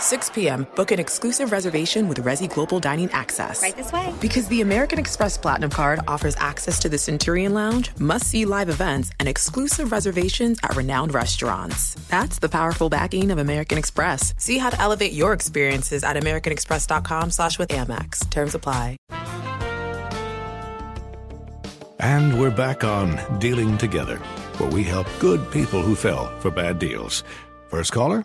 6 p.m., book an exclusive reservation with Resy Global Dining Access. Right this way. Because the American Express Platinum Card offers access to the Centurion Lounge, must see live events, and exclusive reservations at renowned restaurants. That's the powerful backing of American Express. See how to elevate your experiences at AmericanExpress.com slash with Amex. Terms apply. And we're back on Dealing Together, where we help good people who fell for bad deals. First caller?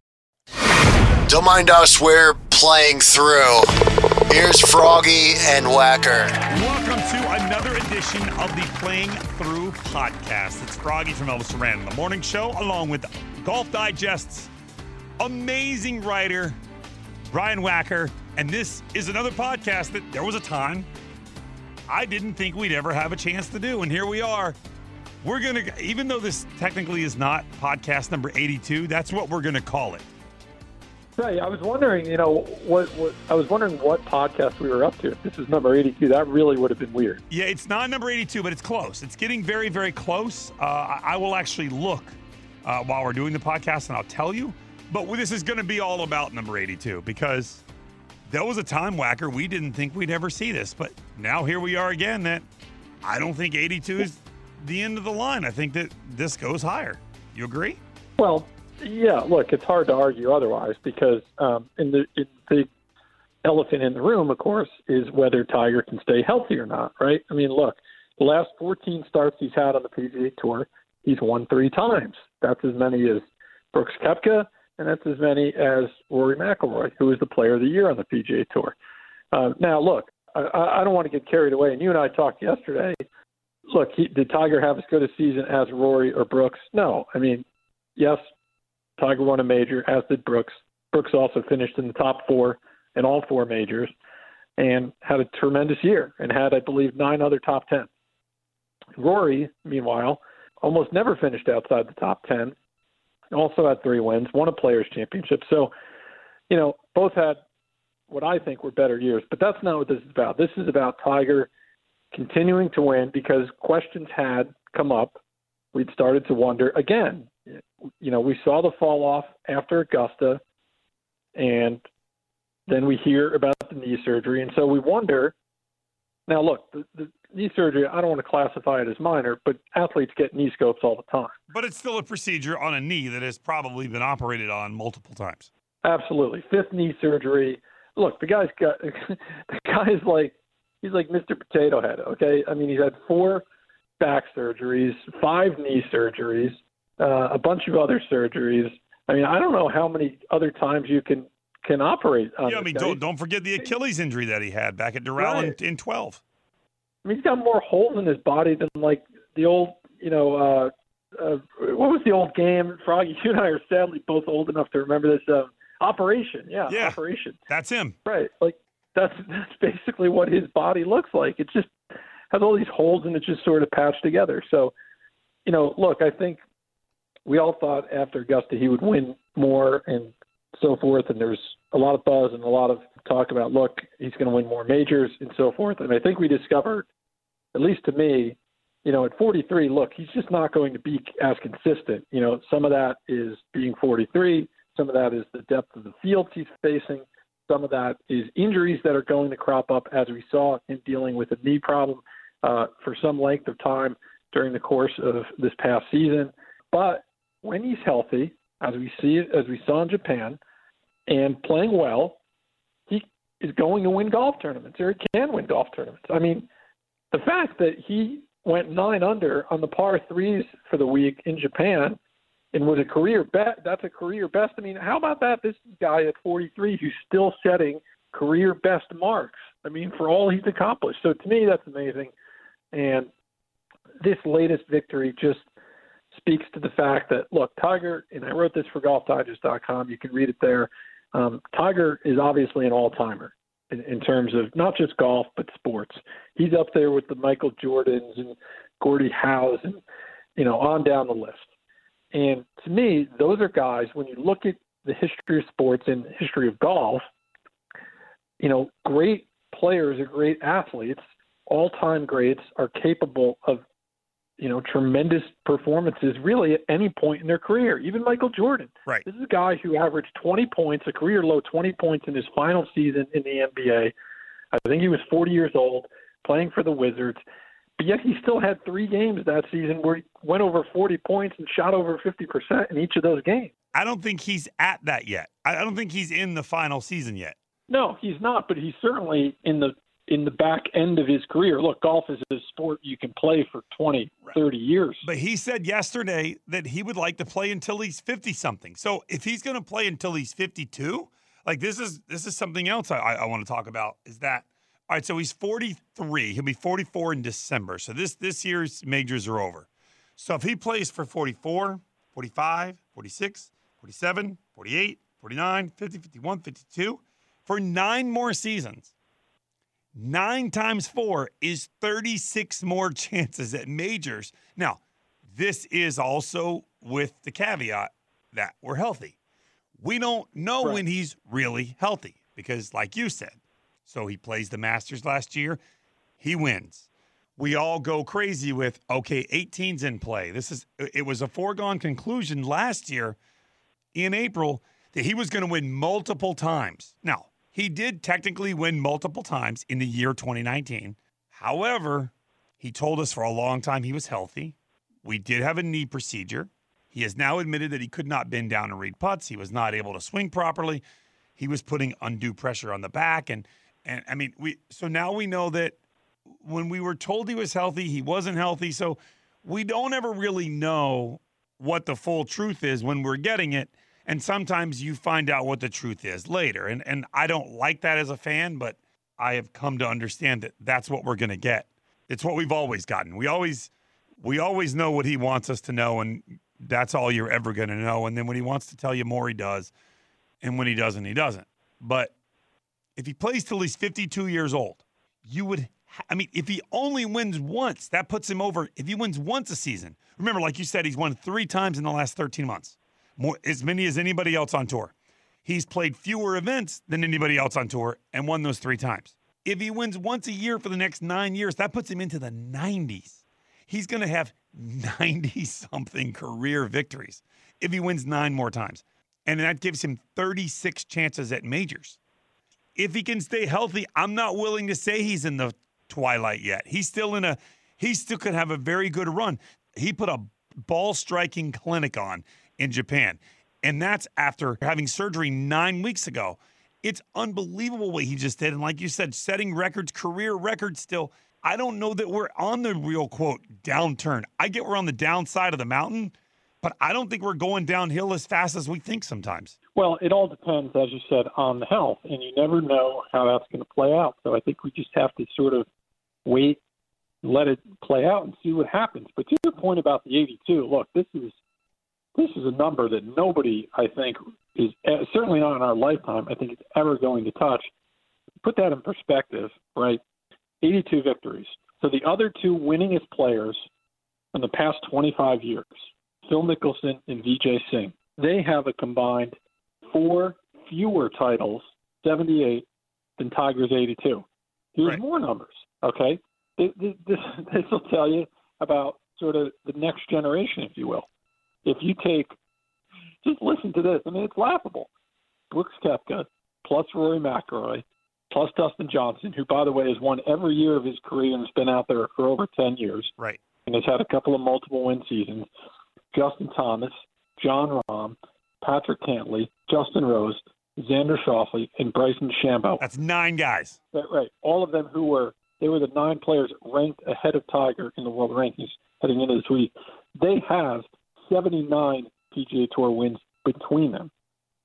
Don't mind us, we're playing through. Here's Froggy and Wacker. Welcome to another edition of the Playing Through podcast. It's Froggy from Elvis Duran, the morning show, along with Golf Digest's amazing writer, Brian Wacker. And this is another podcast that there was a time I didn't think we'd ever have a chance to do. And here we are. We're going to, even though this technically is not podcast number 82, that's what we're going to call it. Right. I was wondering, you know, what, what I was wondering what podcast we were up to. If this is number 82, that really would have been weird. Yeah, it's not number 82, but it's close. It's getting very, very close. Uh, I, I will actually look uh, while we're doing the podcast and I'll tell you. But this is going to be all about number 82 because there was a time, Wacker, we didn't think we'd ever see this. But now here we are again that I don't think 82 is the end of the line. I think that this goes higher. You agree? Well, yeah. Look, it's hard to argue otherwise because um, in the in the elephant in the room, of course, is whether Tiger can stay healthy or not. Right? I mean, look, the last 14 starts he's had on the PGA Tour, he's won three times. That's as many as Brooks Koepka, and that's as many as Rory McIlroy, who is the Player of the Year on the PGA Tour. Uh, now, look, I, I don't want to get carried away. And you and I talked yesterday look, he, did Tiger have as good a season as Rory or Brooks? No. I mean, yes, Tiger won a major, as did Brooks. Brooks also finished in the top four in all four majors and had a tremendous year and had, I believe, nine other top 10. Rory, meanwhile, almost never finished outside the top 10, also had three wins, won a Players' Championship. So, you know, both had what I think were better years, but that's not what this is about. This is about Tiger – continuing to win because questions had come up. We'd started to wonder again. You know, we saw the fall off after Augusta, and then we hear about the knee surgery, and so we wonder. Now, look, the, the knee surgery, I don't want to classify it as minor, but athletes get knee scopes all the time. But it's still a procedure on a knee that has probably been operated on multiple times. Absolutely. Fifth knee surgery. Look, the guy's got the guy's like he's like Mr. Potato Head. Okay, I mean he's had four back surgeries, five knee surgeries, uh, a bunch of other surgeries. I mean, I don't know how many other times you can can operate. yeah, I mean, don't, don't forget the Achilles injury that he had back at Doral right. in, in twelve. I mean, he's got more holes in his body than like the old, you know, uh, uh, what was the old game? Froggy, you and I are sadly both old enough to remember this. Uh, operation, yeah, yeah, operation. That's him, right? Like that's that's basically what his body looks like. It just has all these holes and it's just sort of patched together. So, you know, look, I think we all thought after Augusta he would win more and so forth. And there's a lot of buzz and a lot of talk about, look, he's going to win more majors and so forth. And I think we discovered, at least to me, you know, at 43, look, he's just not going to be as consistent. You know, some of that is being 43. Some of that is the depth of the fields he's facing. Some of that is injuries that are going to crop up, as we saw him dealing with a knee problem uh, for some length of time during the course of this past season. But when he's healthy, as we see as we saw in Japan, and playing well, he is going to win golf tournaments, or he can win golf tournaments. I mean, the fact that he went nine under on the par threes for the week in Japan and was a career bet, that's a career best. I mean, how about that? This guy at 43 who's still setting career best marks. I mean, for all he's accomplished. So to me, that's amazing. And this latest victory just speaks to the fact that look, Tiger, and I wrote this for GolfDigest.com. You can read it there. Um, Tiger is obviously an all-timer in, in terms of not just golf but sports. He's up there with the Michael Jordans and Gordie Howes and you know on down the list. And to me, those are guys. When you look at the history of sports and history of golf, you know, great players or great athletes, all-time greats, are capable of you know, tremendous performances really at any point in their career. Even Michael Jordan. Right. This is a guy who averaged 20 points, a career low 20 points in his final season in the NBA. I think he was 40 years old, playing for the Wizards. But yet he still had three games that season where he went over 40 points and shot over 50% in each of those games. I don't think he's at that yet. I don't think he's in the final season yet. No, he's not, but he's certainly in the in the back end of his career. Look, golf is a sport you can play for 20, 30 years. But he said yesterday that he would like to play until he's 50 something. So if he's going to play until he's 52, like this is this is something else I, I want to talk about is that all right, so he's 43. He'll be 44 in December. So this this year's majors are over. So if he plays for 44, 45, 46, 47, 48, 49, 50, 51, 52 for 9 more seasons, Nine times four is 36 more chances at majors. Now, this is also with the caveat that we're healthy. We don't know right. when he's really healthy because, like you said, so he plays the Masters last year, he wins. We all go crazy with, okay, 18's in play. This is, it was a foregone conclusion last year in April that he was going to win multiple times. Now, he did technically win multiple times in the year 2019. However, he told us for a long time he was healthy. We did have a knee procedure. He has now admitted that he could not bend down and read putts. He was not able to swing properly. He was putting undue pressure on the back. And and I mean, we so now we know that when we were told he was healthy, he wasn't healthy. So we don't ever really know what the full truth is when we're getting it. And sometimes you find out what the truth is later. And and I don't like that as a fan, but I have come to understand that that's what we're going to get. It's what we've always gotten. We always we always know what he wants us to know and that's all you're ever going to know. And then when he wants to tell you more, he does. And when he doesn't, he doesn't. But if he plays till he's 52 years old, you would I mean, if he only wins once, that puts him over. If he wins once a season, remember, like you said, he's won three times in the last 13 months more as many as anybody else on tour. He's played fewer events than anybody else on tour and won those three times. If he wins once a year for the next nine years, that puts him into the 90s. He's going to have 90 something career victories if he wins nine more times. And that gives him 36 chances at majors. If he can stay healthy, I'm not willing to say he's in the twilight yet. He's still in a, he still could have a very good run. He put a ball striking clinic on in Japan. And that's after having surgery nine weeks ago. It's unbelievable what he just did. And like you said, setting records, career records still. I don't know that we're on the real quote downturn. I get we're on the downside of the mountain, but I don't think we're going downhill as fast as we think sometimes. Well, it all depends, as you said, on the health, and you never know how that's going to play out. So I think we just have to sort of wait, let it play out, and see what happens. But to your point about the 82, look, this is this is a number that nobody, I think, is uh, certainly not in our lifetime. I think it's ever going to touch. Put that in perspective, right? 82 victories. So the other two winningest players in the past 25 years, Phil Mickelson, and Vijay Singh. They have a combined four fewer titles, 78, than Tiger's 82. Here's Right. more numbers, okay? This, this, this will tell you about sort of the next generation, if you will. If you take, just listen to this. I mean, it's laughable. Brooks Koepka plus Rory McIlroy plus Dustin Johnson, who, by the way, has won every year of his career and has been out there for over 10 years Right. and has had a couple of multiple win seasons. Justin Thomas, Jon Rahm, Patrick Cantlay, Justin Rose, Xander Schauffele, and Bryson DeChambeau. That's nine guys. Right, right. All of them who were they were the nine players ranked ahead of Tiger in the world rankings heading into this week. They have 79 PGA Tour wins between them.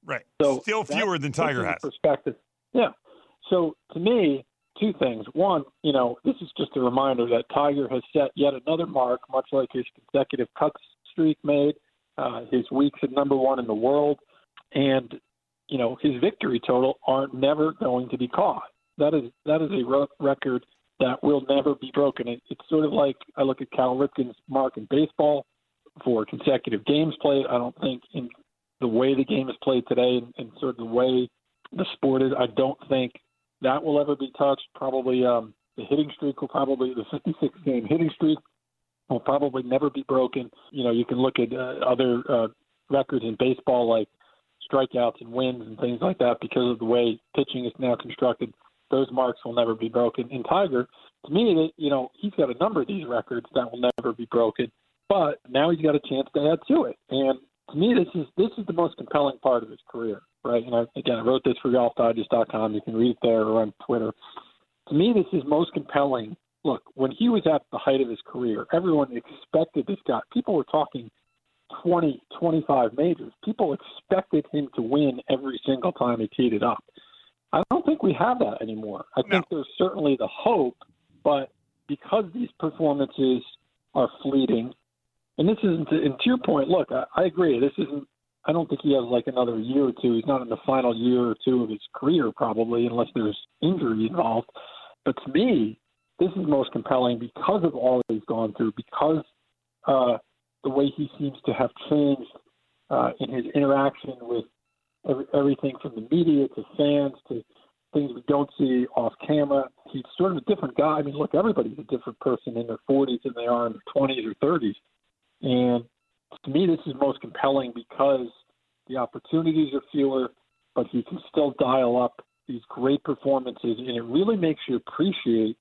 Right. So Still fewer than Tiger has. Perspective. Yeah. So to me, two things. One, you know, this is just a reminder that Tiger has set yet another mark, much like his consecutive cut streak made, uh, his weeks at number one in the world, and you know his victory total are never going to be caught. That is that is a record that will never be broken. It, it's sort of like I look at Cal Ripken's mark in baseball for consecutive games played. I don't think in the way the game is played today and, and sort of the way the sport is, I don't think that will ever be touched. Probably um, the hitting streak will probably the 56 game hitting streak will probably never be broken. You know, you can look at uh, other uh, records in baseball like strikeouts and wins and things like that because of the way pitching is now constructed. Those marks will never be broken. And Tiger, to me, you know, he's got a number of these records that will never be broken. But now he's got a chance to add to it. And to me, this is this is the most compelling part of his career, right? And I, again, I wrote this for GolfDigest.com. You can read it there or on Twitter. To me, this is most compelling. Look, when he was at the height of his career, everyone expected this guy. People were talking 20, 25 majors. People expected him to win every single time he teed it up. I don't think we have that anymore. I think there's certainly the hope, but because these performances are fleeting, and this isn't, and to your point, look, I, I agree. This isn't, I don't think he has like another year or two. He's not in the final year or two of his career, probably, unless there's injury involved. But to me, this is most compelling because of all that he's gone through, because uh, the way he seems to have changed uh, in his interaction with every, everything from the media to fans to things we don't see off camera. He's sort of a different guy. I mean, look, everybody's a different person in their 40s than they are in their 20s or 30s. And to me, this is most compelling because the opportunities are fewer, but he can still dial up these great performances, and it really makes you appreciate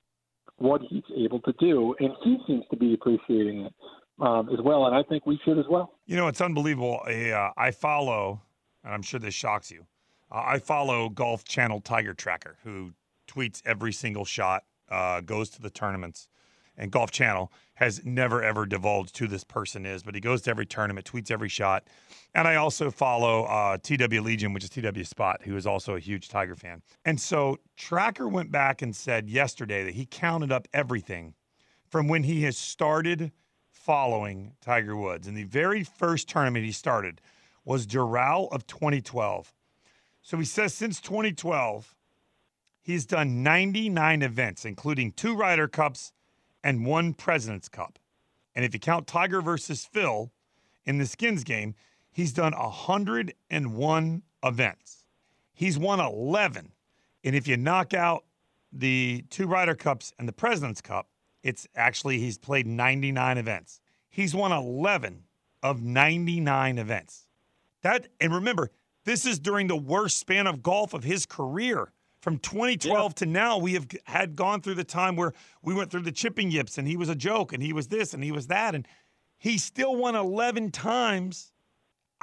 what he's able to do. And he seems to be appreciating it um, as well, and I think we should as well. You know, it's unbelievable. A, uh, I follow, and I'm sure this shocks you. Uh, I follow Golf Channel Tiger Tracker, who tweets every single shot, uh, goes to the tournaments, and Golf Channel has never ever divulged who this person is, but he goes to every tournament, tweets every shot. And I also follow uh, TW Legion, which is TW Spot, who is also a huge Tiger fan. And so Tracker went back and said yesterday that he counted up everything from when he has started following Tiger Woods. And the very first tournament he started was Doral of 2012. So he says since 2012, he's done 99 events, including two Ryder Cups and one President's Cup. And if you count Tiger versus Phil in the skins game, he's done 101 events. He's won 11. And if you knock out the two Ryder Cups and the President's Cup, it's actually he's played 99 events. He's won 11 of 99 events. That and remember, this is during the worst span of golf of his career. From 2012 to now, we have had gone through the time where we went through the chipping yips and he was a joke and he was this and he was that. And he still won 11 times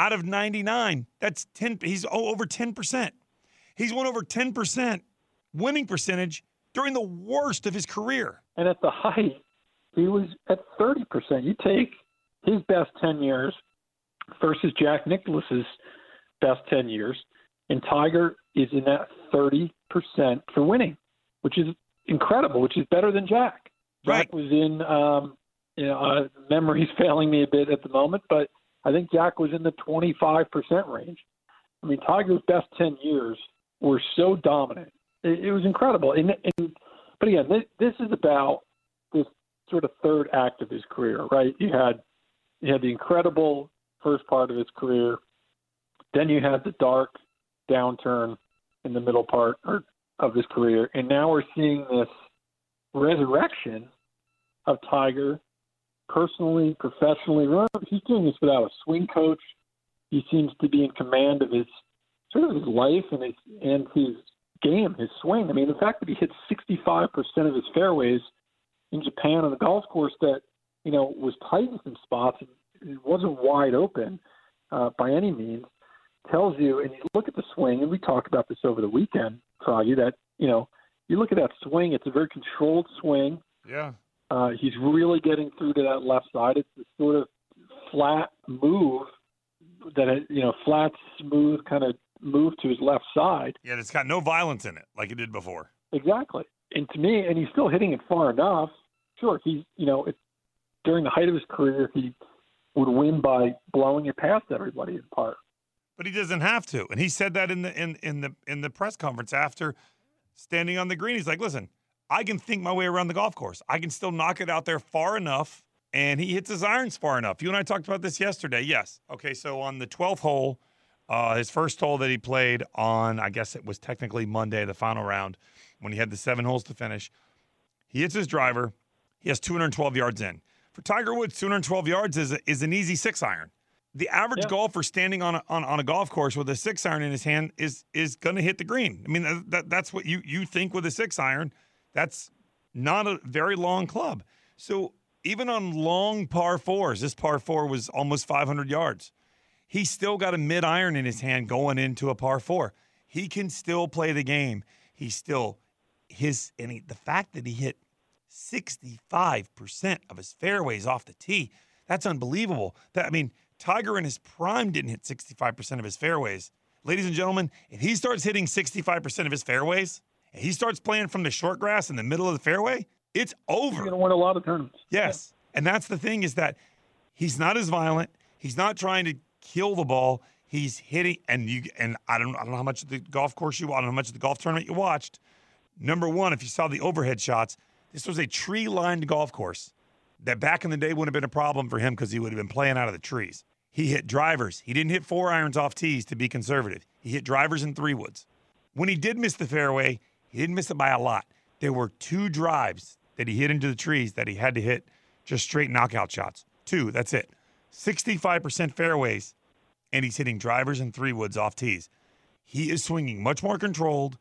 out of 99. That's 10, he's oh, over 10%. He's won over 10% winning percentage during the worst of his career. And at the height, he was at 30%. You take his best 10 years versus Jack Nicklaus's best 10 years, and Tiger is in that 30% for winning, which is incredible, which is better than Jack. Jack was in, um, you know, uh, memory's failing me a bit at the moment, but I think Jack was in the 25% range. I mean, Tiger's best 10 years were so dominant. It, it was incredible. And, and but again, this, this is about this sort of third act of his career, right? You had you had the incredible first part of his career. Then you had the dark downturn in the middle part of his career, and now we're seeing this resurrection of Tiger, personally, professionally. Remember, he's doing this without a swing coach. He seems to be in command of his sort of his life and his and his game, his swing. I mean, the fact that he hit 65% of his fairways in Japan on a golf course that you know was tight in some spots, it wasn't wide open uh, by any means, tells you. And you look at the swing, and we talked about this over the weekend, Froggy. That you know, you look at that swing; it's a very controlled swing. Yeah. Uh, he's really getting through to that left side. It's a sort of flat move that you know, flat, smooth kind of move to his left side. Yeah, it's got no violence in it like it did before. Exactly. And to me, and he's still hitting it far enough. Sure, he's you know, it, during the height of his career, he would win by blowing it past everybody in par. But he doesn't have to, and he said that in the in in the in the press conference after standing on the green. He's like, "Listen, I can think my way around the golf course. I can still knock it out there far enough." And he hits his irons far enough. You and I talked about this yesterday. Yes. Okay. So on the 12th hole, uh, his first hole that he played on, I guess it was technically Monday, the final round, when he had the seven holes to finish. He hits his driver. He has 212 yards in. For Tiger Woods, 212 yards is, a, is an easy six iron. The average yeah. golfer standing on a, on, on a golf course with a six iron in his hand is is going to hit the green. I mean, that, that's what you, you think with a six iron. That's not a very long club. So even on long par fours, this par four was almost 500 yards He still got a mid iron in his hand going into a par four. He can still play the game. He's still his and he, the fact that he hit 65% of his fairways off the tee, that's unbelievable. That I mean, Tiger in his prime didn't hit 65% of his fairways. Ladies and gentlemen, if he starts hitting 65% of his fairways, and he starts playing from the short grass in the middle of the fairway, it's over. He's going to win a lot of tournaments. Yes. Yeah. And that's the thing is that he's not as violent. He's not trying to kill the ball. He's hitting, and you and I don't I don't know how much of the golf course you I don't know how much of the golf tournament you watched. Number one, if you saw the overhead shots, this was a tree-lined golf course that back in the day wouldn't have been a problem for him because he would have been playing out of the trees. He hit drivers. He didn't hit four irons off tees to be conservative. He hit drivers and three woods. When he did miss the fairway, he didn't miss it by a lot. There were two drives that he hit into the trees that he had to hit just straight knockout shots. Two, that's it. 65% fairways, and he's hitting drivers and three woods off tees. He is swinging much more controlled.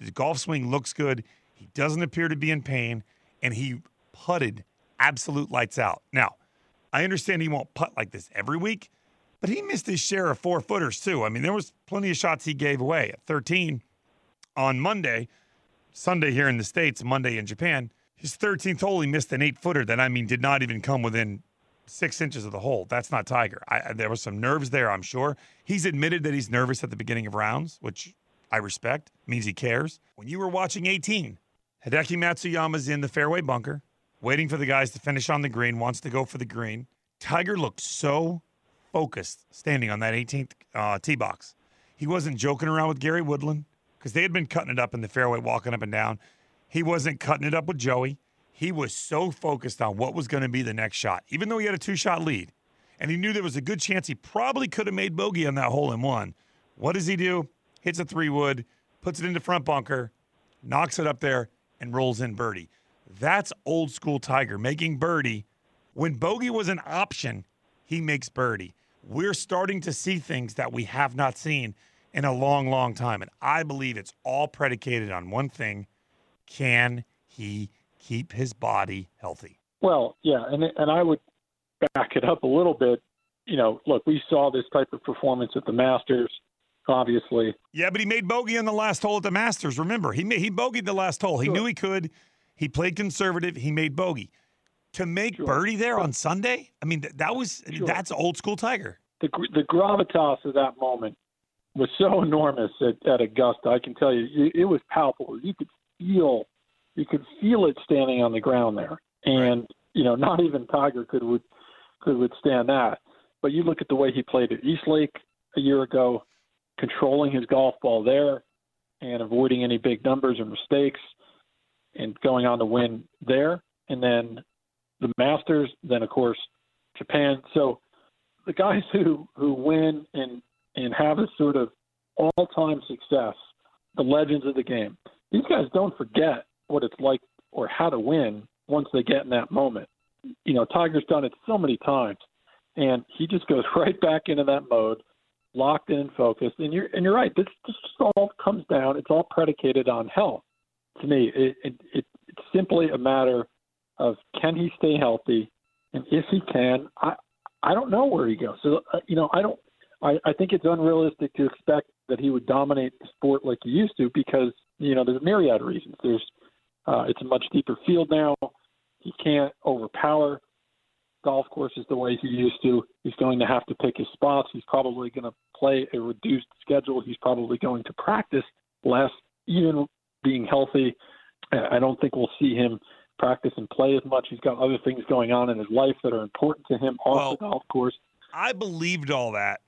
The golf swing looks good. He doesn't appear to be in pain, and he putted absolute lights out. Now, I understand he won't putt like this every week, but he missed his share of four footers too. I mean, there was plenty of shots he gave away at 13 on Monday, Sunday here in the States, Monday in Japan. His 13th hole, he missed an eight footer that, I mean, did not even come within six inches of the hole. That's not Tiger. I, there was some nerves there, I'm sure. He's admitted that he's nervous at the beginning of rounds, which I respect. Means he cares. When you were watching 18, Hideki Matsuyama's in the fairway bunker, waiting for the guys to finish on the green, wants to go for the green. Tiger looked so focused standing on that 18th uh, tee box. He wasn't joking around with Gary Woodland because they had been cutting it up in the fairway, walking up and down. He wasn't cutting it up with Joey he was so focused on what was going to be the next shot, even though he had a two shot lead. And he knew there was a good chance he probably could have made bogey on that hole in one. What does he do? Hits a three wood, puts it into front bunker, knocks it up there, and rolls in birdie. That's old school Tiger making birdie. When bogey was an option, he makes birdie. We're starting to see things that we have not seen in a long, long time. And I believe it's all predicated on one thing can he keep his body healthy. Well, yeah, and and I would back it up a little bit. You know, look, we saw this type of performance at the Masters, obviously. Yeah, but he made bogey on the last hole at the Masters. Remember, he made, he bogeyed the last hole. He sure. knew he could. He played conservative. He made bogey. To make sure. birdie there on Sunday, I mean, that was sure. that's old school Tiger. The the gravitas of that moment was so enormous at, at Augusta. I can tell you, it was palpable. You could feel you could feel it standing on the ground there, and you know not even Tiger could would could withstand that. But you look at the way he played at East Lake a year ago, controlling his golf ball there, and avoiding any big numbers or mistakes, and going on to win there, and then the Masters. Then of course Japan. So the guys who who win and and have a sort of all time success, the legends of the game. These guys don't forget what it's like or how to win once they get in that moment. You know, Tiger's done it so many times, and he just goes right back into that mode, locked in and focused. And you're and you're right. This this just all comes down. It's all predicated on health. To me, it, it, it it's simply a matter of can he stay healthy, and if he can, I I don't know where he goes. So uh, you know, I don't. I, I think it's unrealistic to expect that he would dominate the sport like he used to because you know there's a myriad of reasons. There's uh, it's a much deeper field now. He can't overpower golf courses the way he used to. He's going to have to pick his spots. He's probably going to play a reduced schedule. He's probably going to practice less, even being healthy. Uh, I don't think we'll see him practice and play as much. He's got other things going on in his life that are important to him off Well, the golf course. I believed all that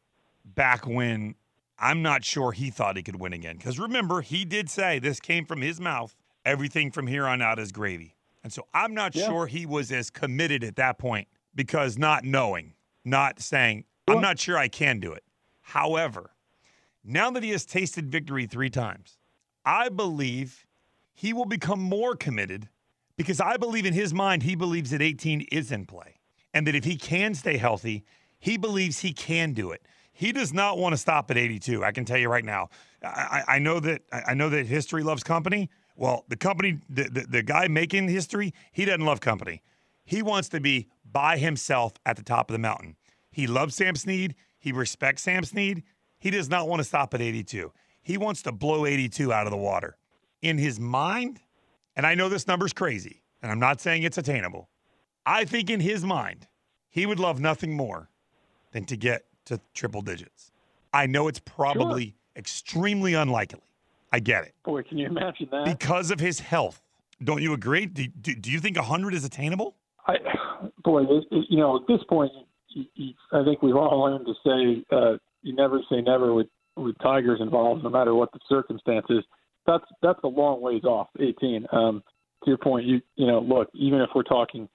back when I'm not sure he thought he could win again. Because remember, he did say this came from his mouth everything from here on out is gravy. And so I'm not Yeah. sure he was as committed at that point because not knowing, not saying, I'm not sure I can do it. However, now that he has tasted victory three times, I believe he will become more committed because I believe in his mind, he believes that 18 is in play and that if he can stay healthy, he believes he can do it. He does not want to stop at 82. I can tell you right now. I, I know that I I know that history loves company. Well, the company, the, the, the guy making history, he doesn't love company. He wants to be by himself at the top of the mountain. He loves Sam Snead. He respects Sam Snead. He does not want to stop at 82. He wants to blow 82 out of the water. In his mind, and I know this number's crazy, and I'm not saying it's attainable. I think in his mind, he would love nothing more than to get to triple digits. I know it's probably extremely unlikely. I get it. Boy, can you imagine that? Because of his health. Don't you agree? Do, do, do you think 100 is attainable? I, boy, you know, at this point, I think we've all learned to say uh, you never say never with with Tigers involved, no matter what the circumstances. That's that's a long ways off. 18. Um, to your point, you you know, look, even if we're talking,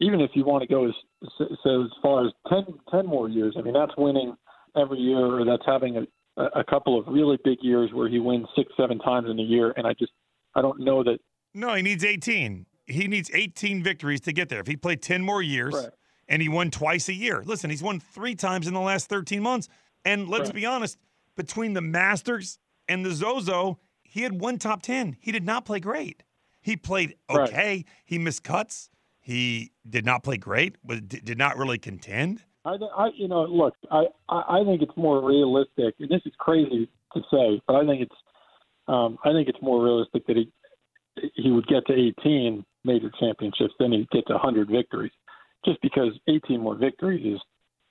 even if you want to go as so as far as 10, 10 more years, I mean, that's winning every year, or that's having a, a couple of really big years where he wins six, seven times in a year. And I just, I don't know that No, he needs 18. He needs 18 victories to get there. If he played 10 more years Right. and he won twice a year, listen, he's won three times in the last 13 months. And let's Right. be honest, between the Masters and the Zozo, he had one top 10. He did not play great. He played Right. okay. He missed cuts. He did not play great, but did not really contend. I, I, you know, look, I, I think it's more realistic, and this is crazy to say, but I think it's, um, I think it's more realistic that he, he would get to 18 major championships than he'd get to 100 victories, just because 18 more victories is,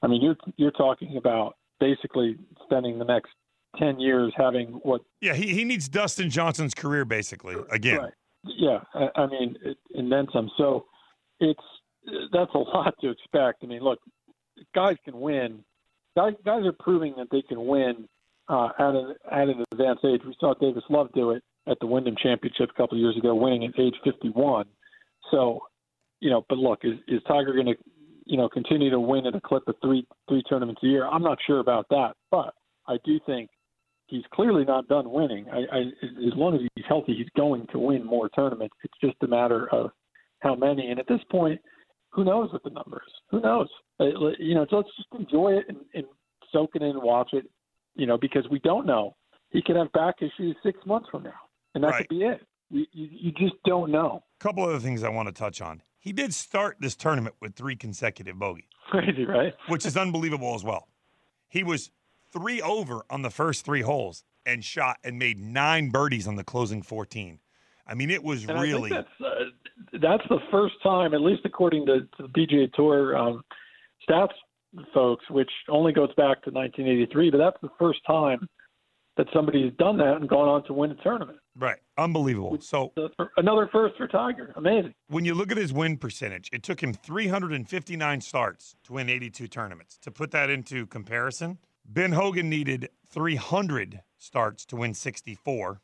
I mean, you're you're talking about basically spending the next 10 years having what Yeah, he, he needs Dustin Johnson's career basically again. Right. Yeah, I, I mean, it, and then some. So it's that's a lot to expect. I mean, look, guys can win. Guys, guys are proving that they can win uh, at an at an advanced age. We saw Davis Love do it at the Wyndham Championship a couple of years ago, winning at age 51. So, you know, but look, is is Tiger going to, you know, continue to win at a clip of three three tournaments a year? I'm not sure about that, but I do think he's clearly not done winning. I, I, as long as he's healthy, he's going to win more tournaments. It's just a matter of how many. And at this point, who knows what the number is? Who knows? Uh, You know, so let's just enjoy it and, and soak it in and watch it. You know, because we don't know. He could have back issues six months from now, and that Right. could be it. You, you, you just don't know. A couple other things I want to touch on. He did start this tournament with three consecutive bogeys. Crazy, right? which is unbelievable as well. He was three over on the first three holes and shot and made nine birdies on the closing 14. I mean, it was And really. That's uh, that's the first time, at least according to, to the PGA Tour um, stats folks, which only goes back to 1983. But that's the first time that somebody's done that and gone on to win a tournament. Right. Unbelievable. So another first for Tiger. Amazing. when you look at his win percentage, it took him 359 starts to win 82 tournaments. To put that into comparison, Ben Hogan needed 300 starts to win 64.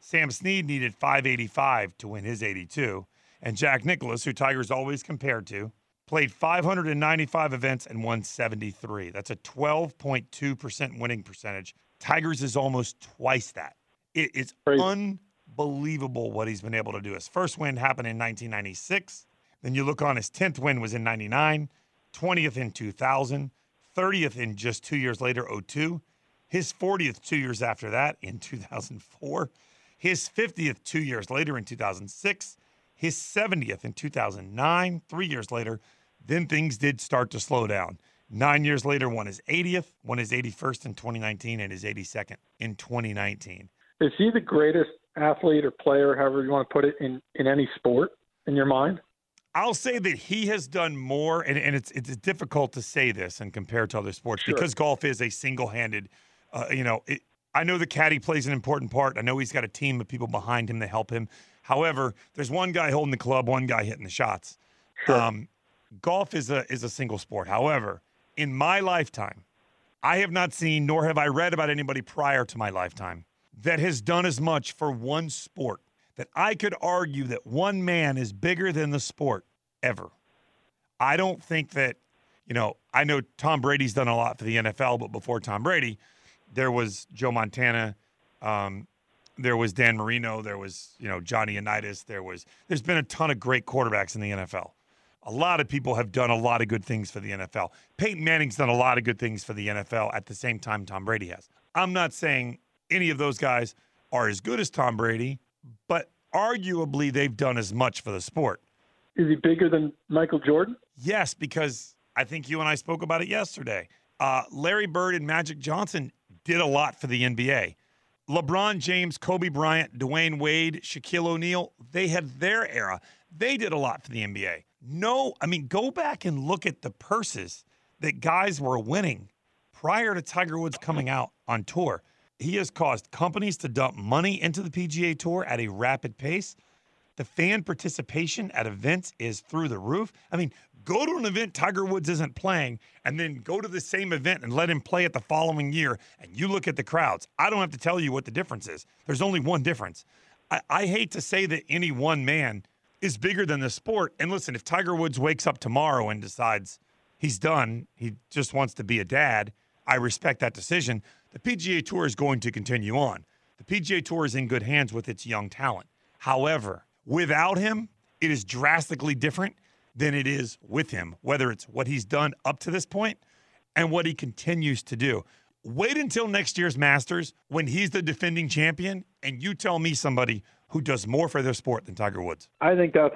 Sam Snead needed 585 to win his 82. And Jack Nicklaus, who Tiger's always compared to, played 595 events and won 73. That's a 12.2% winning percentage. Tigers is almost twice that. It is unbelievable what he's been able to do. His first win happened in 1996. Then you look on his 10th win was in 99, 20th in 2000, 30th in just two years later, 02. His 40th two years after that in 2004. His 50th two years later in 2006. His 70th in 2009, three years later. Then things did start to slow down. Nine years later, won his 80th, won his 81st in 2019, and his 82nd in 2019. Is he the greatest athlete or player, however you want to put it, in, in any sport in your mind? I'll say that he has done more, and, and it's it's difficult to say this and compare to other sports Sure. because golf is a single-handed. Uh, you know, it, I know the caddy plays an important part. I know he's got a team of people behind him to help him. However, there's one guy holding the club, one guy hitting the shots. Um, golf is a is a single sport. However, in my lifetime, I have not seen nor have I read about anybody prior to my lifetime that has done as much for one sport that I could argue that one man is bigger than the sport ever. I don't think that, you know, I know Tom Brady's done a lot for the NFL, but before Tom Brady, there was Joe Montana, um, there was Dan Marino, there was, you know, Johnny Unitas, there was there's been a ton of great quarterbacks in the NFL. A lot of people have done a lot of good things for the NFL. Peyton Manning's done a lot of good things for the NFL at the same time Tom Brady has. I'm not saying any of those guys are as good as Tom Brady, but arguably they've done as much for the sport. Is he bigger than Michael Jordan? Yes, because I think you and I spoke about it yesterday. Uh, Larry Bird and Magic Johnson did a lot for the NBA. LeBron James, Kobe Bryant, Dwyane Wade, Shaquille O'Neal, they had their era. They did a lot for the NBA. No, I mean, go back and look at the purses that guys were winning prior to Tiger Woods coming out on tour. He has caused companies to dump money into the PGA Tour at a rapid pace. The fan participation at events is through the roof. I mean, go to an event Tiger Woods isn't playing and then go to the same event and let him play it the following year and you look at the crowds. I don't have to tell you what the difference is. There's only one difference. I, I hate to say that any one man is bigger than the sport. And listen, if Tiger Woods wakes up tomorrow and decides he's done, he just wants to be a dad, I respect that decision. The PGA Tour is going to continue on. The PGA Tour is in good hands with its young talent. However, without him, it is drastically different than it is with him, whether it's what he's done up to this point and what he continues to do. Wait until next year's Masters when he's the defending champion, and you tell me somebody who does more for their sport than Tiger Woods. I think that's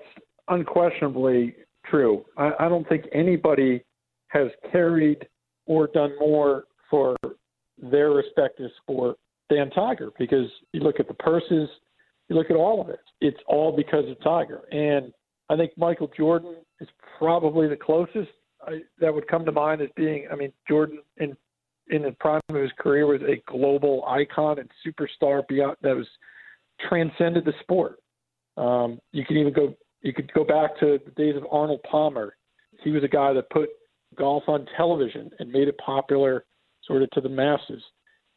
unquestionably true. I, I don't think anybody has carried or done more for their respective sport than Tiger because you look at the purses, you look at all of it. It's all because of Tiger. And I think Michael Jordan is probably the closest I, that would come to mind as being. I mean, Jordan in in the prime of his career was a global icon and superstar beyond that was transcended the sport. Um, you can even go you could go back to the days of Arnold Palmer. He was a guy that put golf on television and made it popular sort of to the masses.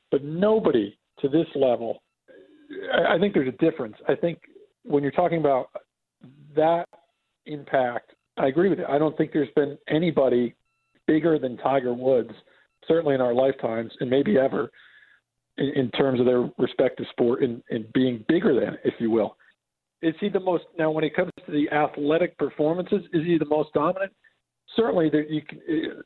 But nobody to this level I, I think there's a difference. I think when you're talking about that impact, I agree with you. I don't think there's been anybody bigger than Tiger Woods, certainly in our lifetimes, and maybe ever, in, in terms of their respective sport and, and being bigger than, if you will. Is he the most now? When it comes to the athletic performances, is he the most dominant? Certainly, there, you can,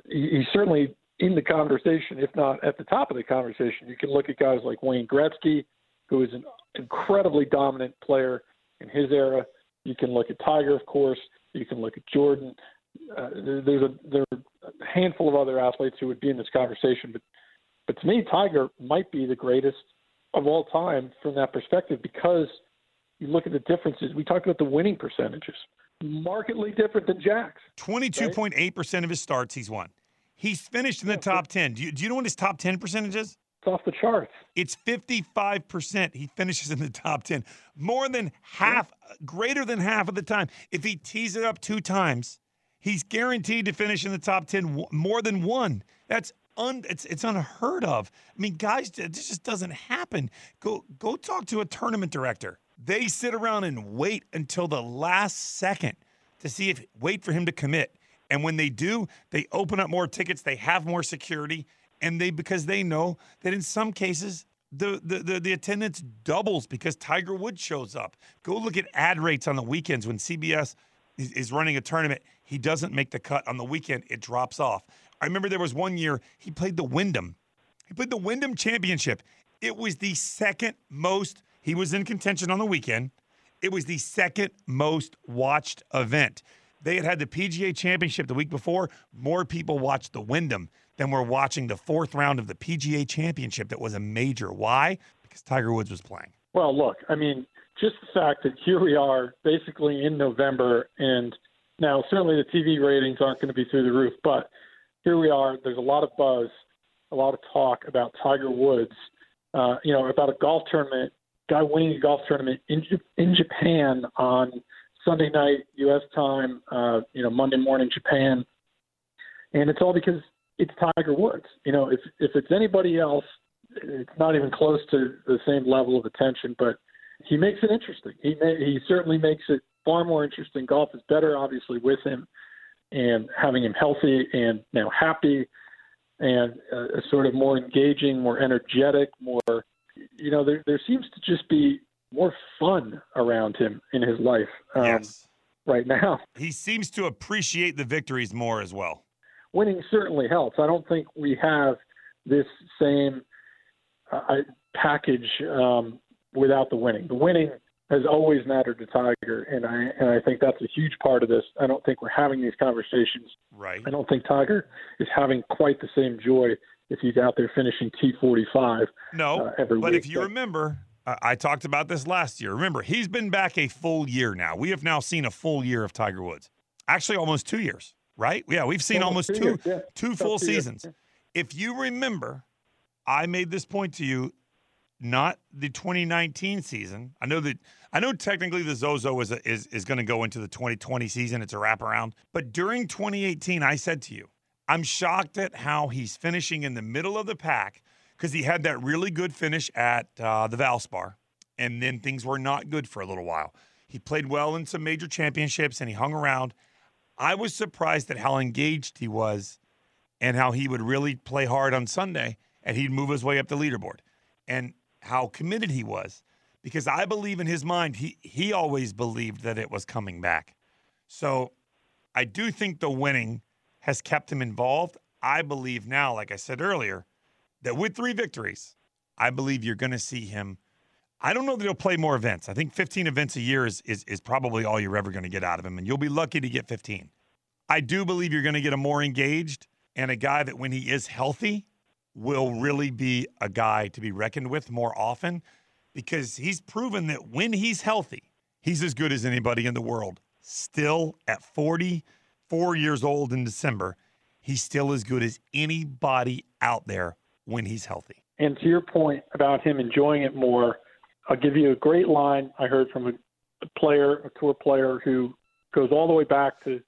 he's certainly in the conversation, if not at the top of the conversation. You can look at guys like Wayne Gretzky, who is an incredibly dominant player in his era. You can look at Tiger, of course. You can look at Jordan. Uh, there, there's a there are a handful of other athletes who would be in this conversation, but but to me, Tiger might be the greatest of all time from that perspective because you look at the differences. We talked about the winning percentages, markedly different than Jack's. 22.8% of his starts he's won. He's finished in the top 10. Do you, do you know what his top 10 percentage is? It's off the charts. It's 55%. He finishes in the top 10. More than half, greater than half of the time. If he tees it up two times, he's guaranteed to finish in the top 10 more than one. That's un, it's, it's unheard of. I mean, guys, this just doesn't happen. Go, go talk to a tournament director. They sit around and wait until the last second to see if, wait for him to commit. And when they do, they open up more tickets, they have more security, and they because they know that in some cases the, the, the, the, attendance doubles because Tiger Woods shows up. Go look at ad rates on the weekends when CBS is, is, running a tournament. He doesn't make the cut on the weekend, it drops off. I remember there was one year he played the Wyndham. He played the Wyndham Championship. It was the second most, he was in contention on the weekend. It was the second most watched event. They had had the PGA Championship the week before. More people watched the Wyndham than were watching the fourth round of the PGA Championship that was a major. Why? Because Tiger Woods was playing. Well, look, I mean, just the fact that here we are basically in November, and now certainly the TV ratings aren't going to be through the roof, but here we are. There's a lot of buzz, a lot of talk about Tiger Woods, uh, you know, about a golf tournament, guy winning a golf tournament in, in Japan on Sunday night, U.S. time, uh, you know, Monday morning, Japan. And it's all because it's Tiger Woods. You know, if if it's anybody else, it's not even close to the same level of attention. But he makes it interesting. He may, he certainly makes it far more interesting. Golf is better, obviously, with him and having him healthy and now happy and uh, sort of more engaging, more energetic, more. You know, there there seems to just be more fun around him in his life. Um, yes. Right now, he seems to appreciate the victories more as well winning certainly helps. I don't think we have this same uh, package um, without the winning. The winning has always mattered to Tiger, and I and I think that's a huge part of this. I don't think we're having these conversations. Right. I don't think Tiger is having quite the same joy if he's out there finishing T45. No, uh, every but week. if you but, remember, I talked about this last year. Remember, he's been back a full year now. We have now seen a full year of Tiger Woods. Actually, almost two years right? Yeah, we've seen almost, almost two two, yeah. two full two seasons. If you remember, I made this point to you, not the 2019 season. I know that I know technically the Zozo is a, is is going to go into the 2020 season. It's a wraparound, but during 2018, I said to you, I'm shocked at how he's finishing in the middle of the pack because he had that really good finish at uh, the Valspar, and then things were not good for a little while. He played well in some major championships and he hung around. I was surprised at how engaged he was and how he would really play hard on Sunday and he'd move his way up the leaderboard and how committed he was because I believe in his mind he he always believed that it was coming back. So I do think the winning has kept him involved. I believe now, like I said earlier, that with three victories, I believe you're going to see him I don't know that he'll play more events. I think 15 events a year is, is, is probably all you're ever going to get out of him, and you'll be lucky to get 15. I do believe you're going to get a more engaged and a guy that, when he is healthy, will really be a guy to be reckoned with more often because he's proven that when he's healthy, he's as good as anybody in the world. Still at 44 years old in December, he's still as good as anybody out there when he's healthy. And to your point about him enjoying it more, I'll give you a great line I heard from a, player, a tour player who goes all the way back to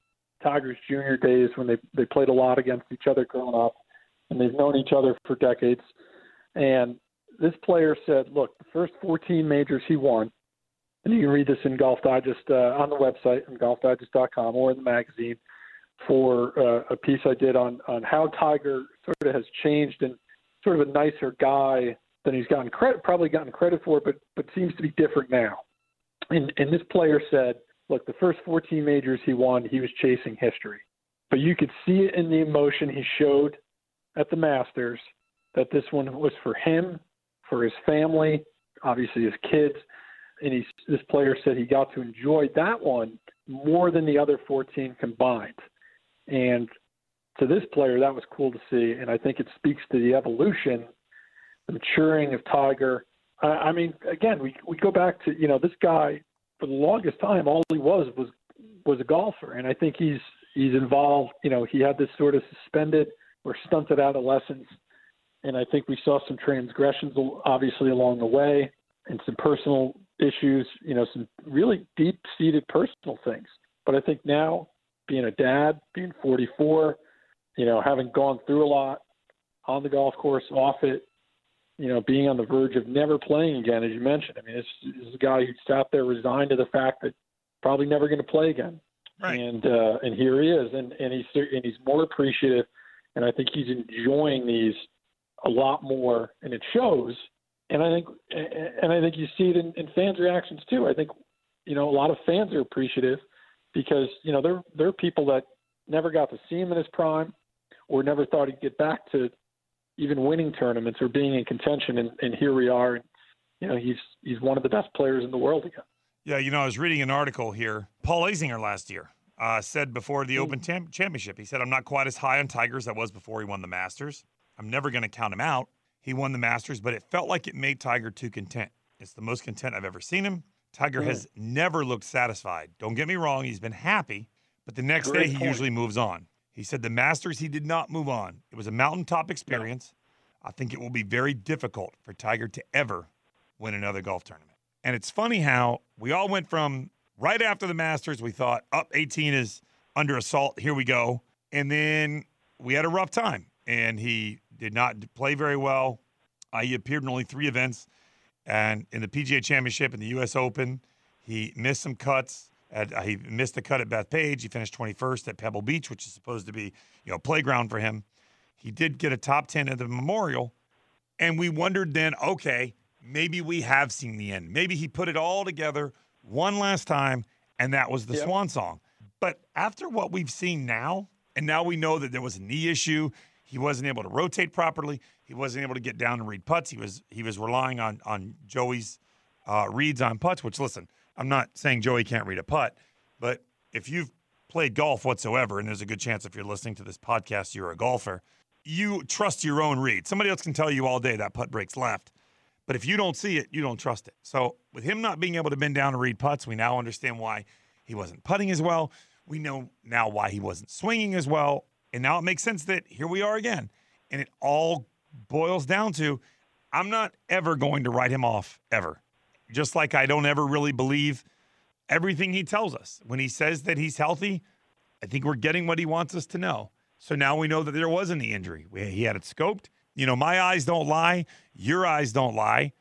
Tigers junior days when they they played a lot against each other growing up, and they've known each other for decades. And this player said, "Look, the first 14 majors he won, and you can read this in Golf Digest uh, on the website on golfdigest.com or in the magazine for uh, a piece I did on on how Tiger sort of has changed and sort of a nicer guy than he's gotten credit, probably gotten credit for, but but seems to be different now. And and this player said, look, the first 14 majors he won, he was chasing history, but you could see it in the emotion he showed at the Masters that this one was for him, for his family, obviously his kids, and he's this player said he got to enjoy that one more than the other 14 combined, and to this player that was cool to see, and I think it speaks to the evolution the maturing of Tiger. I, I mean, again, we we go back to you know this guy for the longest time. All he was was was a golfer, and I think he's he's involved. You know, he had this sort of suspended or stunted adolescence, and I think we saw some transgressions obviously along the way, and some personal issues. You know, some really deep seated personal things. But I think now, being a dad, being 44, you know, having gone through a lot on the golf course, off it, you know, being on the verge of never playing again, as you mentioned. I mean, this, this is a guy who sat there resigned to the fact that probably never going to play again. Right. And uh, and here he is, and and he's and he's more appreciative, and I think he's enjoying these a lot more, and it shows. And I think and I think you see it in, in fans' reactions too. I think you know a lot of fans are appreciative because you know there are people that never got to see him in his prime, or never thought he'd get back to even winning tournaments or being in contention, and, and here we are. And, you know, he's he's one of the best players in the world again. Yeah, you know, I was reading an article here. Paul Azinger last year uh, said before the. Open Tam- Championship, he said, I'm not quite as high on Tiger as I was before he won the Masters. I'm never going to count him out. He won the Masters, but it felt like it made Tiger too content. It's the most content I've ever seen him. Tiger has never looked satisfied. Don't get me wrong, he's been happy, but the next Great day he point. usually moves on. He said the Masters, he did not move on. It was a mountaintop experience. I think it will be very difficult for Tiger to ever win another golf tournament. And it's funny how we all went from right after the Masters, we thought, up 18 is under assault. Here we go. And then we had a rough time, and he did not play very well. Uh, he appeared in only three events, and in the PGA Championship and the U.S. Open, he missed some cuts. At, uh, he missed a cut at Bethpage. He finished 21st at Pebble Beach, which is supposed to be, you know, playground for him. He did get a top 10 at the Memorial, and we wondered then, okay, maybe we have seen the end. Maybe he put it all together one last time, and that was the Yep. swan song. But after what we've seen now, and now we know that there was a knee issue, he wasn't able to rotate properly. He wasn't able to get down and read putts. He was he was relying on on Joey's uh, reads on putts. Which listen, I'm not saying Joey can't read a putt, but if you've played golf whatsoever, and there's a good chance if you're listening to this podcast, you're a golfer, you trust your own read. Somebody else can tell you all day that putt breaks left. But if you don't see it, you don't trust it. So with him not being able to bend down and read putts, we now understand why he wasn't putting as well. We know now why he wasn't swinging as well. And now it makes sense that here we are again. And it all boils down to I'm not ever going to write him off, ever. Just like I don't ever really believe everything he tells us. When he says that he's healthy, I think we're getting what he wants us to know. So now we know that there was a knee injury. He had it scoped. You know, my eyes don't lie. Your eyes don't lie.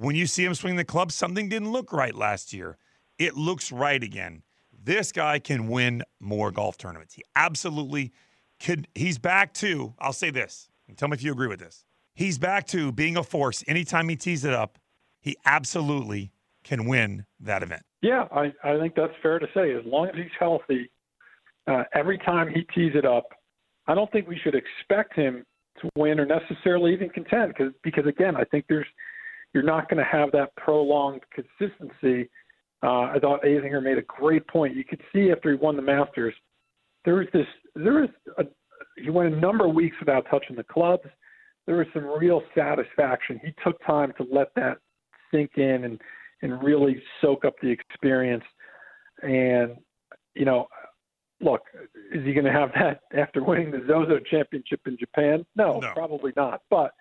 When you see him swing the club, something didn't look right last year. It looks right again. This guy can win more golf tournaments. He absolutely could. He's back to, I'll say this, and tell me if you agree with this. He's back to being a force. Anytime he tees it up, he absolutely can win that event. Yeah, I, I think that's fair to say. As long as he's healthy, uh, every time he tees it up, I don't think we should expect him to win or necessarily even contend because because again, I think there's you're not going to have that prolonged consistency. Uh, I thought Azinger made a great point. You could see after he won the Masters, there was this there was a, he went a number of weeks without touching the clubs. There was some real satisfaction. He took time to let that sink in and and really soak up the experience. And you know, look, is he going to have that after winning the Zozo Championship in Japan? No, No. probably not. But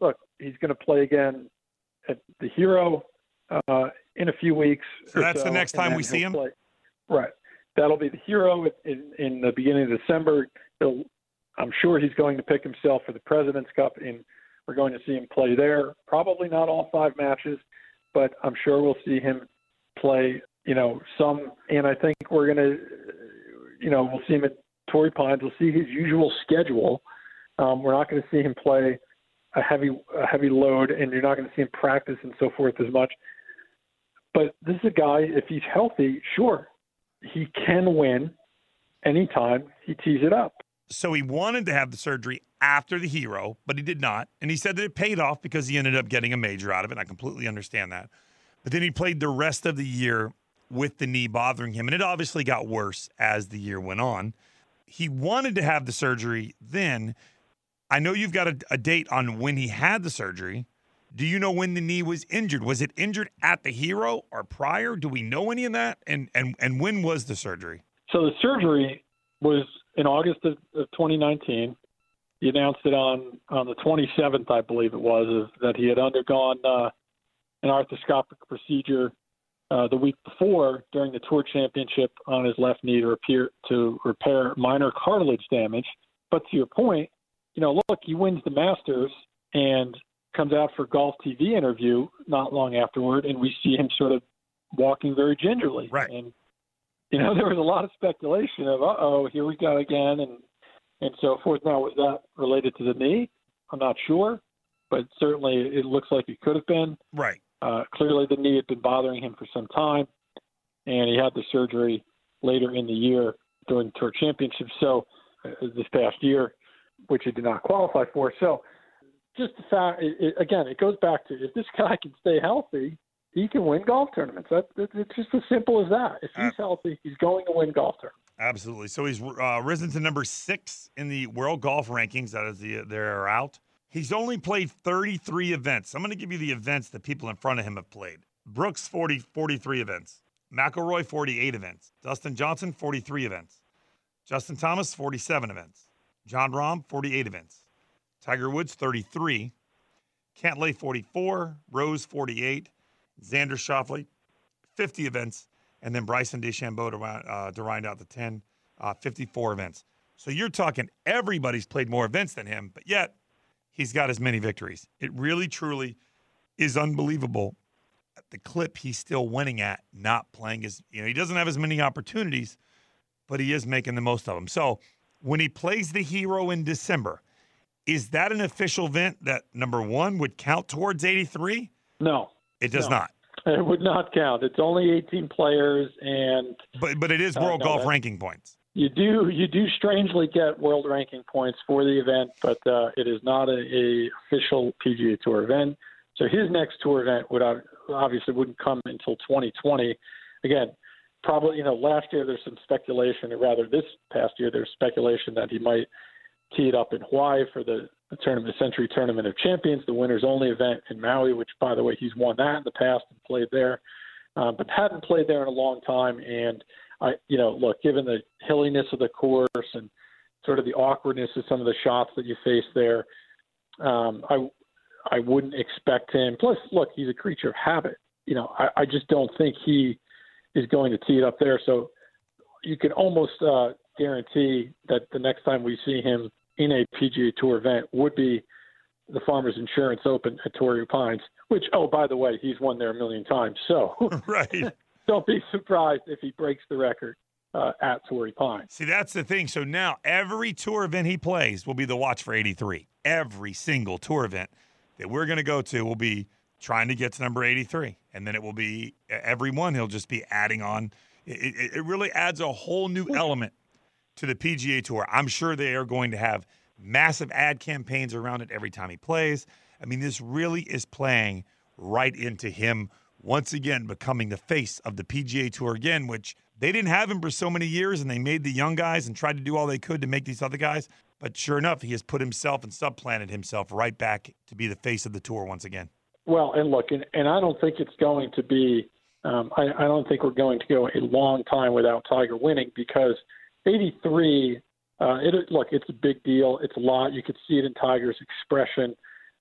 look, he's going to play again at the Hero uh, in a few weeks. So that's the next time we see him? play- Right. That'll be the Hero in, in the beginning of December. He'll, I'm sure he's going to pick himself for the President's Cup, and we're going to see him play there. Probably not all five matches, but I'm sure we'll see him play. You know, some, and I think we're going to, you know, we'll see him at Torrey Pines. We'll see his usual schedule. Um, we're not going to see him play a heavy a heavy load, and you're not going to see him practice and so forth as much. But this is a guy. If he's healthy, sure, he can win anytime he tees it up. So he wanted to have the surgery after the hero, but he did not. And he said that it paid off because he ended up getting a major out of it. I completely understand that. But then he played the rest of the year with the knee bothering him. And it obviously got worse as the year went on. He wanted to have the surgery then. I know you've got a, a date on when he had the surgery. Do you know when the knee was injured? Was it injured at the hero or prior? Do we know any of that? And and and when was the surgery? So the surgery was in August of, of 2019. He announced it on on the 27th, I believe it was, that he had undergone uh, an arthroscopic procedure uh, the week before during the Tour Championship on his left knee to repair to repair minor cartilage damage. But to your point, you know, look, he wins the Masters and comes out for Golf TV interview not long afterward, and we see him sort of walking very gingerly. Right. And you know, there was a lot of speculation of, uh oh, here we go again, and and so forth. Now, was that related to the knee? I'm not sure, but certainly it looks like it could have been. Right. Uh, clearly, the knee had been bothering him for some time, and he had the surgery later in the year during the Tour Championship. So uh, this past year, which he did not qualify for. So just the fact, it, it, again, it goes back to if this guy can stay healthy, he can win golf tournaments. That, it's just as simple as that. If he's healthy, he's going to win golf tournaments. Absolutely. So he's uh, risen to number six in the world golf rankings. That is the they're out. He's only played 33 events. I'm going to give you the events that people in front of him have played. Brooks 40 43 events. McIlroy 48 events. Dustin Johnson 43 events. Justin Thomas 47 events. Jon Rahm 48 events. Tiger Woods 33. Cantlay 44. Rose 48. Xander Schauffele 50 events and then Bryson DeChambeau to, uh, to round out the 10, uh, 54 events. So you're talking everybody's played more events than him, but yet he's got as many victories. It really, truly is unbelievable the clip he's still winning at, not playing as, you know, he doesn't have as many opportunities, but he is making the most of them. So when he plays the hero in December, is that an official event that number one would count towards 83? No. It does no. not. It would not count. It's only 18 players, and but but it is world uh, no, golf ranking points. You do you do strangely get world ranking points for the event, but uh, it is not a, a, official PGA Tour event. So his next tour event would obviously wouldn't come until 2020. Again, probably you know last year there's some speculation, or rather this past year there's speculation that he might tee it up in Hawaii for the the tournament, Sentry Tournament of Champions, the winners only event in Maui, which by the way he's won that in the past and played there, um, but hadn't played there in a long time. And I, you know, look, given the hilliness of the course and sort of the awkwardness of some of the shots that you face there, um, I I wouldn't expect him. Plus, look, he's a creature of habit. You know, I, I just don't think he is going to tee it up there. So you can almost uh, guarantee that the next time we see him in a PGA Tour event would be the Farmers Insurance Open at Torrey Pines, which, oh, by the way, he's won there a million times. So right. don't be surprised if he breaks the record uh, at Torrey Pines. See, that's the thing. So now every tour event he plays will be the watch for 83. Every single tour event that we're going to go to will be trying to get to number 83. And then it will be every one he'll just be adding on. It, it, it really adds a whole new element to the PGA Tour. I'm sure they are going to have massive ad campaigns around it every time he plays. I mean, this really is playing right into him once again becoming the face of the PGA Tour again, which they didn't have him for so many years and they made the young guys and tried to do all they could to make these other guys. But sure enough, he has put himself and subplanted himself right back to be the face of the tour once again. Well, and look, and, and I don't think it's going to be, um, I, I don't think we're going to go a long time without Tiger winning because – 83, uh, it, look, it's a big deal. It's a lot. You could see it in Tiger's expression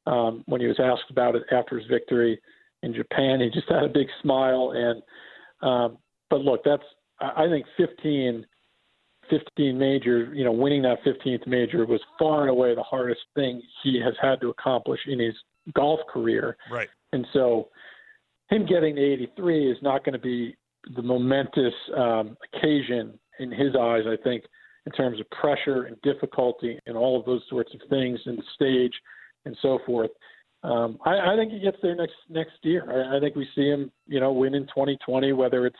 um, when he was asked about it after his victory in Japan. He just had a big smile. And um, but look, that's I think 15, 15 major. You know, winning that 15th major was far and away the hardest thing he has had to accomplish in his golf career. Right. And so, him getting to 83 is not going to be the momentous um, occasion in his eyes, I think, in terms of pressure and difficulty and all of those sorts of things and the stage and so forth. Um, I, I think he gets there next next year. I, I think we see him, you know, win in 2020, whether it's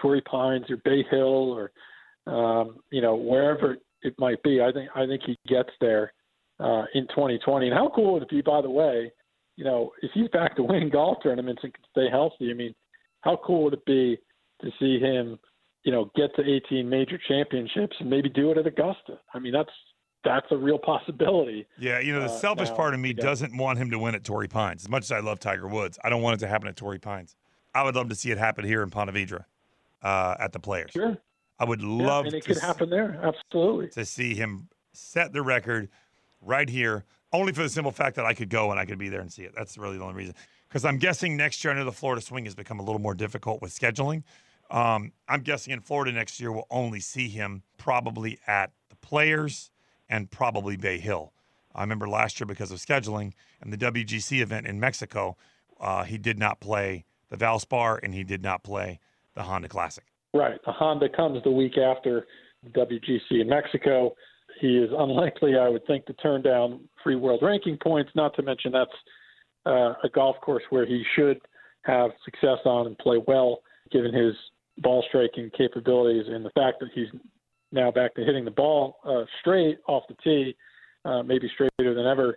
Torrey Pines or Bay Hill or um, you know wherever it might be. I think I think he gets there uh, in 2020. And how cool would it be, by the way? You know, if he's back to winning golf tournaments and can stay healthy, I mean, how cool would it be to see him you know, get to 18 major championships and maybe do it at Augusta. I mean, that's that's a real possibility. Yeah, you know, the uh, selfish now, part of me doesn't want him to win at Torrey Pines. As much as I love Tiger Woods, I don't want it to happen at Torrey Pines. I would love to see it happen here in Ponte Vedra uh, at the Players. Sure. I would love yeah, and it could happen there. Absolutely. To see him set the record right here, only for the simple fact that I could go and I could be there and see it. That's really the only reason. Because I'm guessing next year, I know the Florida swing has become a little more difficult with scheduling. Um, I'm guessing in Florida next year we'll only see him probably at the Players and probably Bay Hill. I remember last year because of scheduling and the WGC event in Mexico, uh, he did not play the Valspar and he did not play the Honda Classic. Right. The Honda comes the week after the WGC in Mexico. He is unlikely, I would think, to turn down free world ranking points. Not to mention that's uh, a golf course where he should have success on and play well, given his ball striking capabilities and the fact that he's now back to hitting the ball uh, straight off the tee, uh, maybe straighter than ever.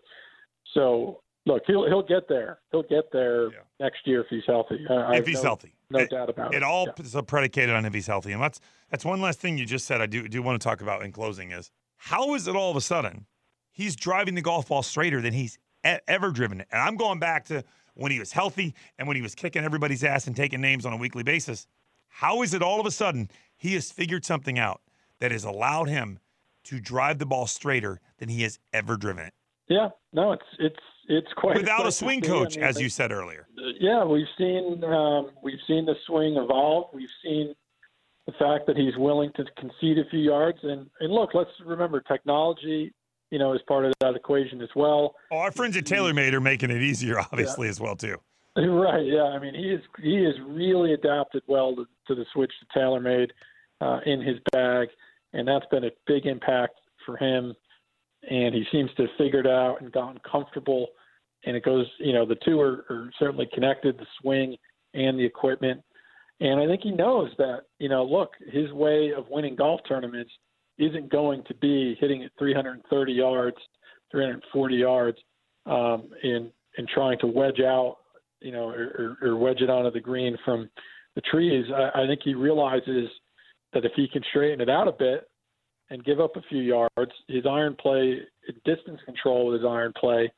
So look, he'll he'll get there. He'll get there yeah. next year if he's healthy. Uh, if he's no, healthy, no it, doubt about it. It all yeah. is predicated on if he's healthy, and that's that's one last thing you just said. I do do want to talk about in closing is how is it all of a sudden he's driving the golf ball straighter than he's ever driven it, and I'm going back to when he was healthy and when he was kicking everybody's ass and taking names on a weekly basis. How is it all of a sudden he has figured something out that has allowed him to drive the ball straighter than he has ever driven it? Yeah, no, it's it's it's quite without a swing coach, I mean, as you said earlier. Yeah, we've seen um, we've seen the swing evolve. We've seen the fact that he's willing to concede a few yards. And and look, let's remember technology, you know, is part of that equation as well. Oh, our friends at TaylorMade are making it easier, obviously, yeah. as well too. Right. Yeah. I mean, he is he is really adapted well to, to the switch to TaylorMade uh, in his bag, and that's been a big impact for him and he seems to have figured out and gotten comfortable. And it goes, you know, the two are, are certainly connected, the swing and the equipment. And I think he knows that, you know, look, his way of winning golf tournaments isn't going to be hitting at 330 yards, 340 yards, um, in in trying to wedge out, you know, or, or wedge it onto the green from the trees. I, I think he realizes that if he can straighten it out a bit, and give up a few yards. His iron play, distance control with his iron play.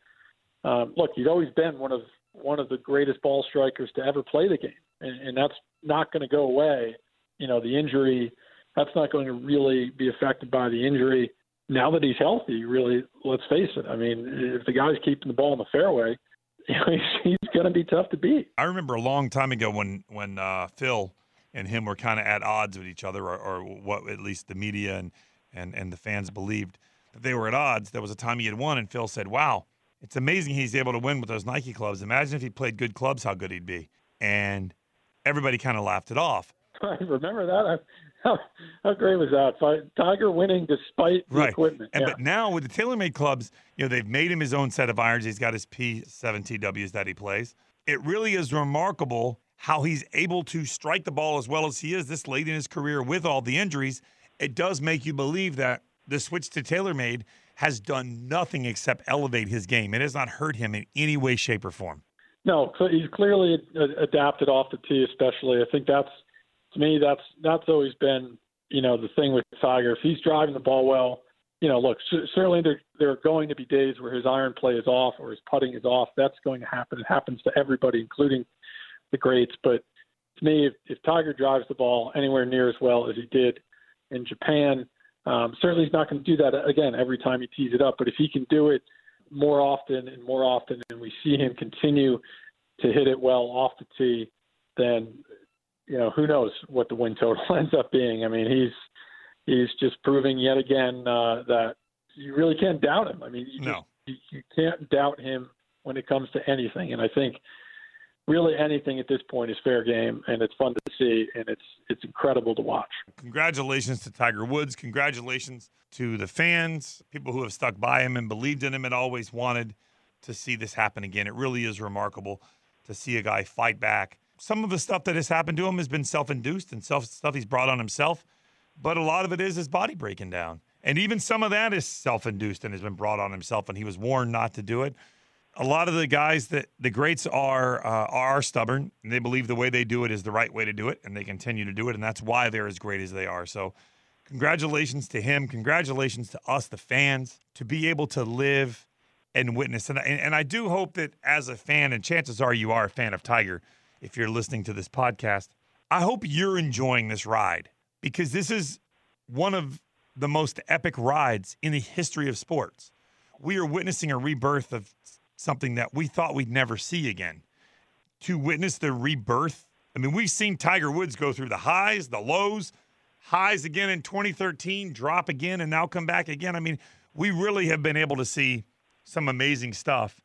Um, look, he's always been one of one of the greatest ball strikers to ever play the game, and, and that's not going to go away. You know, the injury that's not going to really be affected by the injury. Now that he's healthy, really, let's face it. I mean, if the guy's keeping the ball in the fairway, he's, he's going to be tough to beat. I remember a long time ago when when uh, Phil and him were kind of at odds with each other, or, or what at least the media and and, and the fans believed that they were at odds. There was a time he had won, and Phil said, Wow, it's amazing he's able to win with those Nike clubs. Imagine if he played good clubs, how good he'd be. And everybody kind of laughed it off. I remember that. How, how great was that? Tiger winning despite the right. equipment. And yeah. but now with the TaylorMade clubs, you know, they've made him his own set of irons. He's got his P7TWs that he plays. It really is remarkable how he's able to strike the ball as well as he is this late in his career with all the injuries it does make you believe that the switch to TaylorMade has done nothing except elevate his game. It has not hurt him in any way, shape, or form. No, he's clearly adapted off the tee, especially. I think that's to me that's that's always been you know the thing with Tiger. If he's driving the ball well, you know, look, certainly there there are going to be days where his iron play is off or his putting is off. That's going to happen. It happens to everybody, including the greats. But to me, if, if Tiger drives the ball anywhere near as well as he did in Japan. Um, certainly, he's not going to do that again every time he tees it up. But if he can do it more often and more often, and we see him continue to hit it well off the tee, then you know who knows what the win total ends up being. I mean, he's he's just proving yet again uh, that you really can't doubt him. I mean, you, no. just, you, you can't doubt him when it comes to anything. And I think really anything at this point is fair game, and it's fun to see, and it's it's incredible to watch. Congratulations to Tiger Woods. Congratulations to the fans, people who have stuck by him and believed in him and always wanted to see this happen again. It really is remarkable to see a guy fight back. Some of the stuff that has happened to him has been self-induced and self stuff he's brought on himself, but a lot of it is his body breaking down. And even some of that is self-induced and has been brought on himself, and he was warned not to do it a lot of the guys that the greats are uh, are stubborn and they believe the way they do it is the right way to do it and they continue to do it and that's why they're as great as they are. So congratulations to him. Congratulations to us the fans to be able to live and witness. And, and, and i do hope that as a fan and chances are you are a fan of tiger if you're listening to this podcast i hope you're enjoying this ride because this is one of the most epic rides in the history of sports. We are witnessing a rebirth of something that we thought we'd never see again. To witness the rebirth, I mean, we've seen Tiger Woods go through the highs, the lows, highs again in 2013, drop again, and now come back again. I mean, we really have been able to see some amazing stuff.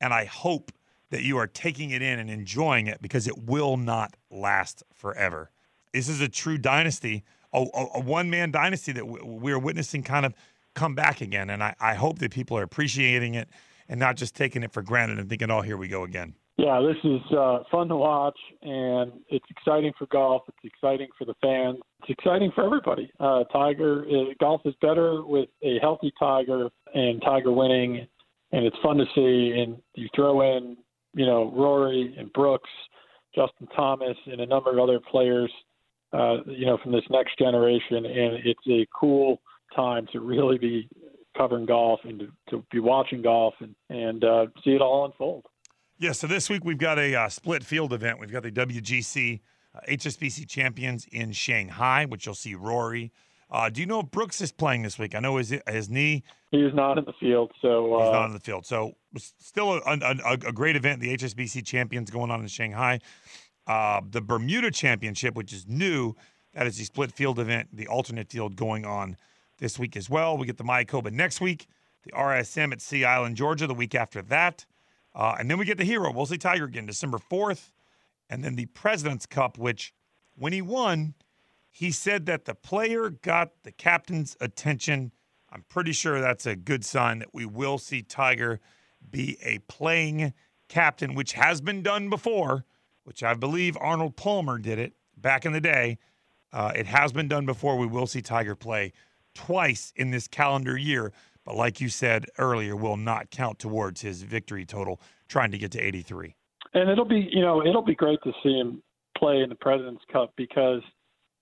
And I hope that you are taking it in and enjoying it because it will not last forever. this is a true dynasty, a, a, a one man dynasty that we're witnessing kind of come back again. And I, I hope that people are appreciating it and not just taking it for granted and thinking, oh, here we go again. Yeah, this is uh, fun to watch, and it's exciting for golf. It's exciting for the fans. It's exciting for everybody. Uh, Tiger uh, golf is better with a healthy Tiger and Tiger winning, and it's fun to see. And you throw in, you know, Rory and Brooks, Justin Thomas, and a number of other players, uh, you know, from this next generation, and it's a cool time to really be covering golf and to, to be watching golf and and uh, see it all unfold. Yeah, so this week we've got a uh, split field event. We've got the WGC uh, HSBC champions in Shanghai, which you'll see Rory. Uh, do you know if Brooks is playing this week? I know his his knee. He is not in the field, so uh, he's not in the field. So still a, a, a, great event. The HSBC champions going on in Shanghai. Uh, the Bermuda Championship, which is new, that is the split field event. The alternate field going on this week as well. We get the Mayakoba next week. The RSM at Sea Island, Georgia, the week after that. Uh, and then we get the hero, We'll see Tiger again, December 4th. And then the President's Cup, which when he won, he said that the player got the captain's attention. I'm pretty sure that's a good sign that we will see Tiger be a playing captain, which has been done before, which I believe Arnold Palmer did it back in the day. Uh, it has been done before. We will see Tiger play twice in this calendar year but like you said earlier, will not count towards his victory total trying to get to 83. And it'll be, you know, it'll be great to see him play in the President's Cup because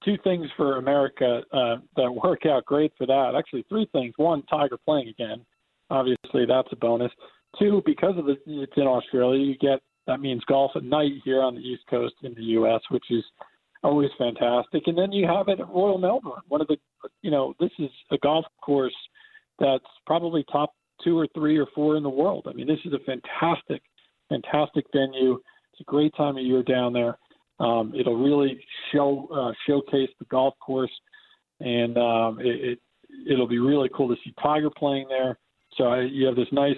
two things for America uh, that work out great for that. Actually, three things. One, Tiger playing again. Obviously, that's a bonus. Two, because of the it's in Australia, you get that means golf at night here on the East Coast in the U.S., which is always fantastic. And then you have it at Royal Melbourne, one of the, you know, this is a golf course that's probably top two or three or four in the world. I mean, this is a fantastic, fantastic venue. It's a great time of year down there. Um, it'll really show uh, showcase the golf course, and um, it, it will be really cool to see Tiger playing there. So I, you have this nice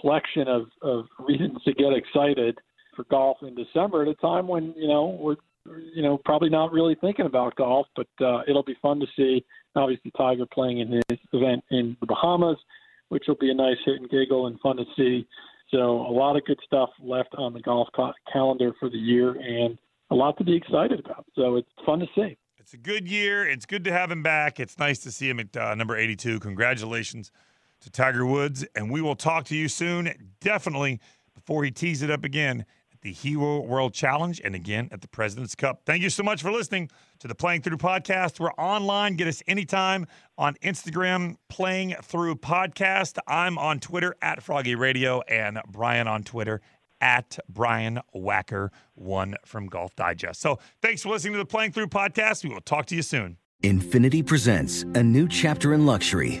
collection of, of reasons to get excited for golf in December at a time when you know we're you know probably not really thinking about golf, but uh, it'll be fun to see obviously Tiger playing in his event in the Bahamas, which will be a nice hit and giggle and fun to see. So a lot of good stuff left on the golf calendar for the year, and a lot to be excited about. So it's fun to see. It's a good year. It's good to have him back. It's nice to see him at uh, number 82. Congratulations to Tiger Woods, and we will talk to you soon. Definitely before he tees it up again the Hero World Challenge, and again at the President's Cup. Thank you so much for listening to the Playing Through podcast. We're online. Get us anytime on Instagram, Playing Through Podcast. I'm on Twitter at Froggy Radio, and Brian on Twitter at Brian Wacker, one from Golf Digest. So thanks for listening to the Playing Through podcast. We will talk to you soon. Infiniti presents a new chapter in luxury,